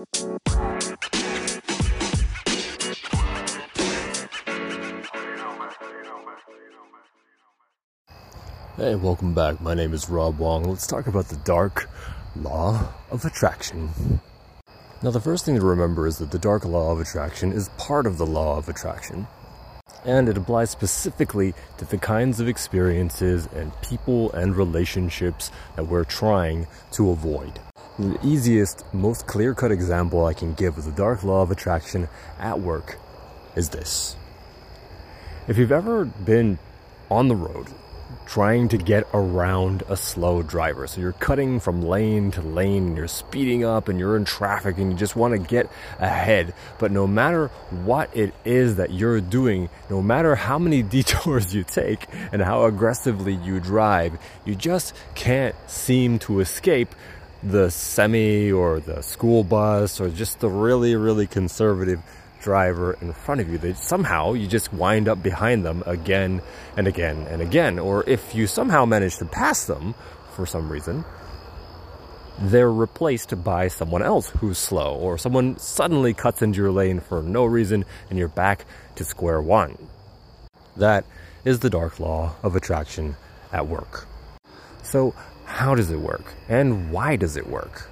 Hey, welcome back. My name is Rob Wong. Let's talk about the dark law of attraction. Now, the first thing to remember is that the dark law of attraction is part of the law of attraction, and it applies specifically to the kinds of experiences and people and relationships that we're trying to avoid. The easiest, most clear cut example I can give of the dark law of attraction at work is this. If you've ever been on the road trying to get around a slow driver. So you're cutting from lane to lane and you're speeding up and you're in traffic and you just want to get ahead. But no matter what it is that you're doing, no matter how many detours you take and how aggressively you drive, you just can't seem to escape the semi or the school bus or just the really, really conservative driver in front of you. They somehow you just wind up behind them again and again and again. Or if you somehow manage to pass them for some reason, they're replaced by someone else who's slow, or someone suddenly cuts into your lane for no reason and you're back to square one. That is the dark law of attraction at work. So, how does it work? And why does it work?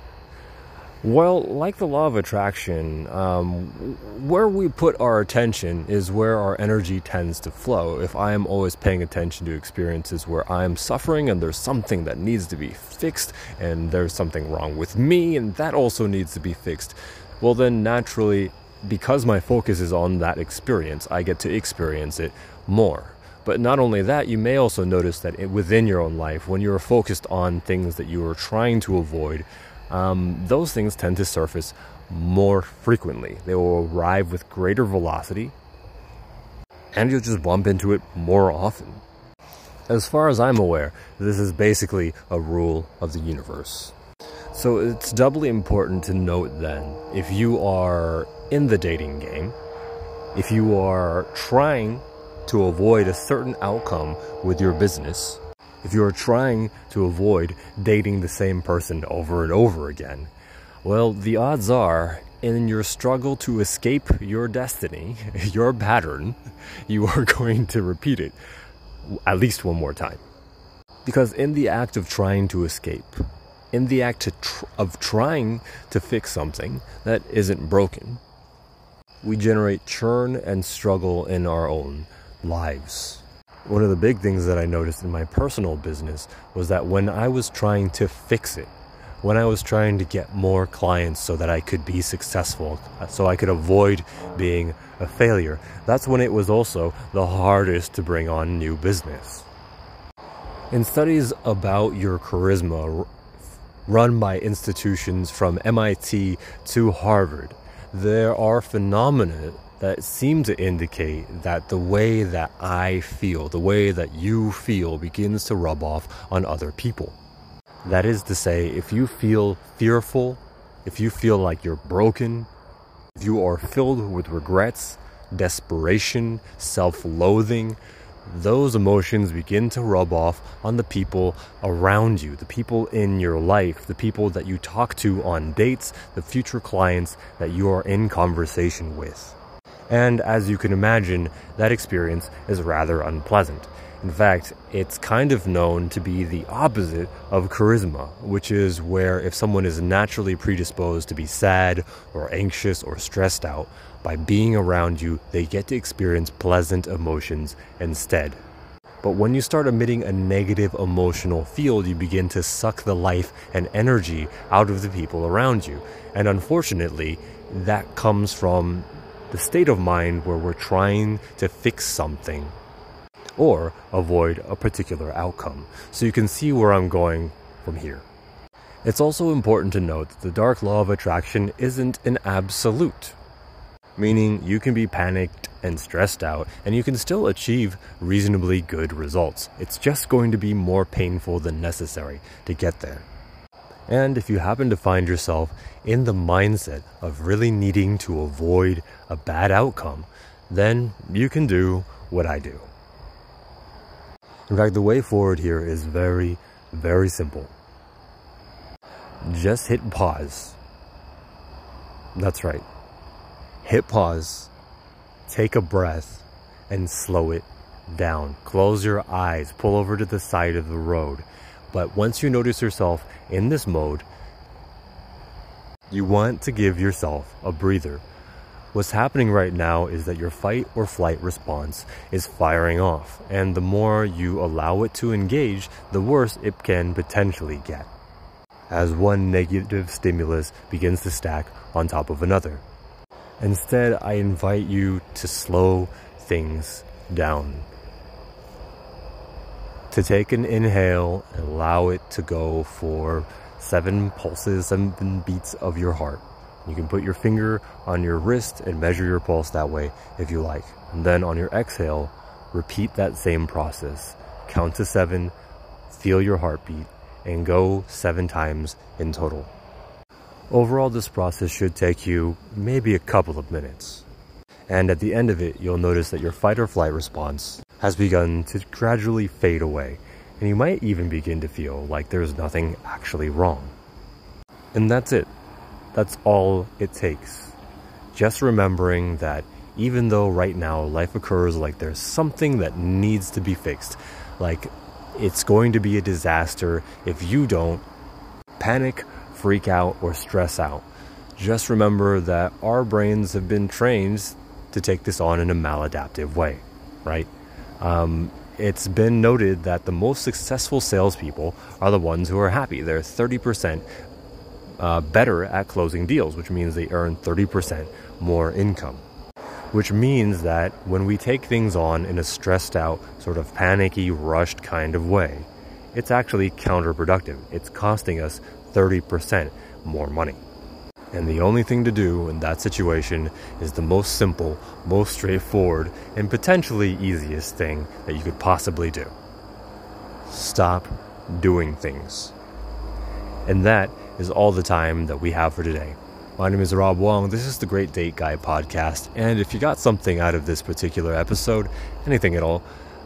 Well, like the law of attraction, um, where we put our attention is where our energy tends to flow. If I am always paying attention to experiences where I am suffering and there's something that needs to be fixed, and there's something wrong with me, and that also needs to be fixed, well, then naturally, because my focus is on that experience, I get to experience it more. But not only that, you may also notice that within your own life, when you're focused on things that you are trying to avoid, um, those things tend to surface more frequently. They will arrive with greater velocity, and you'll just bump into it more often. As far as I'm aware, this is basically a rule of the universe. So it's doubly important to note then if you are in the dating game, if you are trying to avoid a certain outcome with your business, if you are trying to avoid dating the same person over and over again, well, the odds are in your struggle to escape your destiny, your pattern, you are going to repeat it at least one more time. Because in the act of trying to escape, in the act of trying to fix something that isn't broken, we generate churn and struggle in our own lives. One of the big things that I noticed in my personal business was that when I was trying to fix it, when I was trying to get more clients so that I could be successful, so I could avoid being a failure, that's when it was also the hardest to bring on new business. In studies about your charisma run by institutions from MIT to Harvard, there are phenomena that seem to indicate that the way that I feel, the way that you feel, begins to rub off on other people. That is to say, if you feel fearful, if you feel like you're broken, if you are filled with regrets, desperation, self loathing, those emotions begin to rub off on the people around you, the people in your life, the people that you talk to on dates, the future clients that you are in conversation with. And as you can imagine, that experience is rather unpleasant. In fact, it's kind of known to be the opposite of charisma, which is where if someone is naturally predisposed to be sad or anxious or stressed out, by being around you, they get to experience pleasant emotions instead. But when you start emitting a negative emotional field, you begin to suck the life and energy out of the people around you. And unfortunately, that comes from the state of mind where we're trying to fix something or avoid a particular outcome. So you can see where I'm going from here. It's also important to note that the dark law of attraction isn't an absolute, meaning you can be panicked and stressed out and you can still achieve reasonably good results. It's just going to be more painful than necessary to get there. And if you happen to find yourself in the mindset of really needing to avoid a bad outcome, then you can do what I do. In fact, the way forward here is very, very simple. Just hit pause. That's right. Hit pause, take a breath, and slow it down. Close your eyes, pull over to the side of the road. But once you notice yourself in this mode, you want to give yourself a breather. What's happening right now is that your fight or flight response is firing off, and the more you allow it to engage, the worse it can potentially get. As one negative stimulus begins to stack on top of another. Instead, I invite you to slow things down. To take an inhale and allow it to go for seven pulses, seven beats of your heart. You can put your finger on your wrist and measure your pulse that way if you like. And then on your exhale, repeat that same process. Count to seven, feel your heartbeat, and go seven times in total. Overall, this process should take you maybe a couple of minutes. And at the end of it, you'll notice that your fight or flight response has begun to gradually fade away, and you might even begin to feel like there's nothing actually wrong. And that's it. That's all it takes. Just remembering that even though right now life occurs like there's something that needs to be fixed, like it's going to be a disaster if you don't panic, freak out, or stress out. Just remember that our brains have been trained to take this on in a maladaptive way, right? Um, it's been noted that the most successful salespeople are the ones who are happy. They're 30% uh, better at closing deals, which means they earn 30% more income. Which means that when we take things on in a stressed out, sort of panicky, rushed kind of way, it's actually counterproductive. It's costing us 30% more money. And the only thing to do in that situation is the most simple, most straightforward, and potentially easiest thing that you could possibly do stop doing things. And that is all the time that we have for today. My name is Rob Wong. This is the Great Date Guy podcast. And if you got something out of this particular episode, anything at all,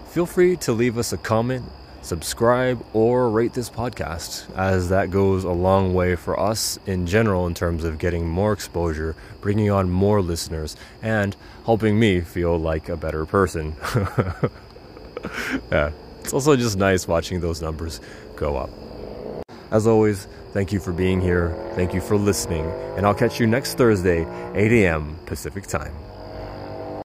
feel free to leave us a comment subscribe, or rate this podcast, as that goes a long way for us in general in terms of getting more exposure, bringing on more listeners, and helping me feel like a better person. yeah, it's also just nice watching those numbers go up. As always, thank you for being here, thank you for listening, and I'll catch you next Thursday, 8 a.m. Pacific Time.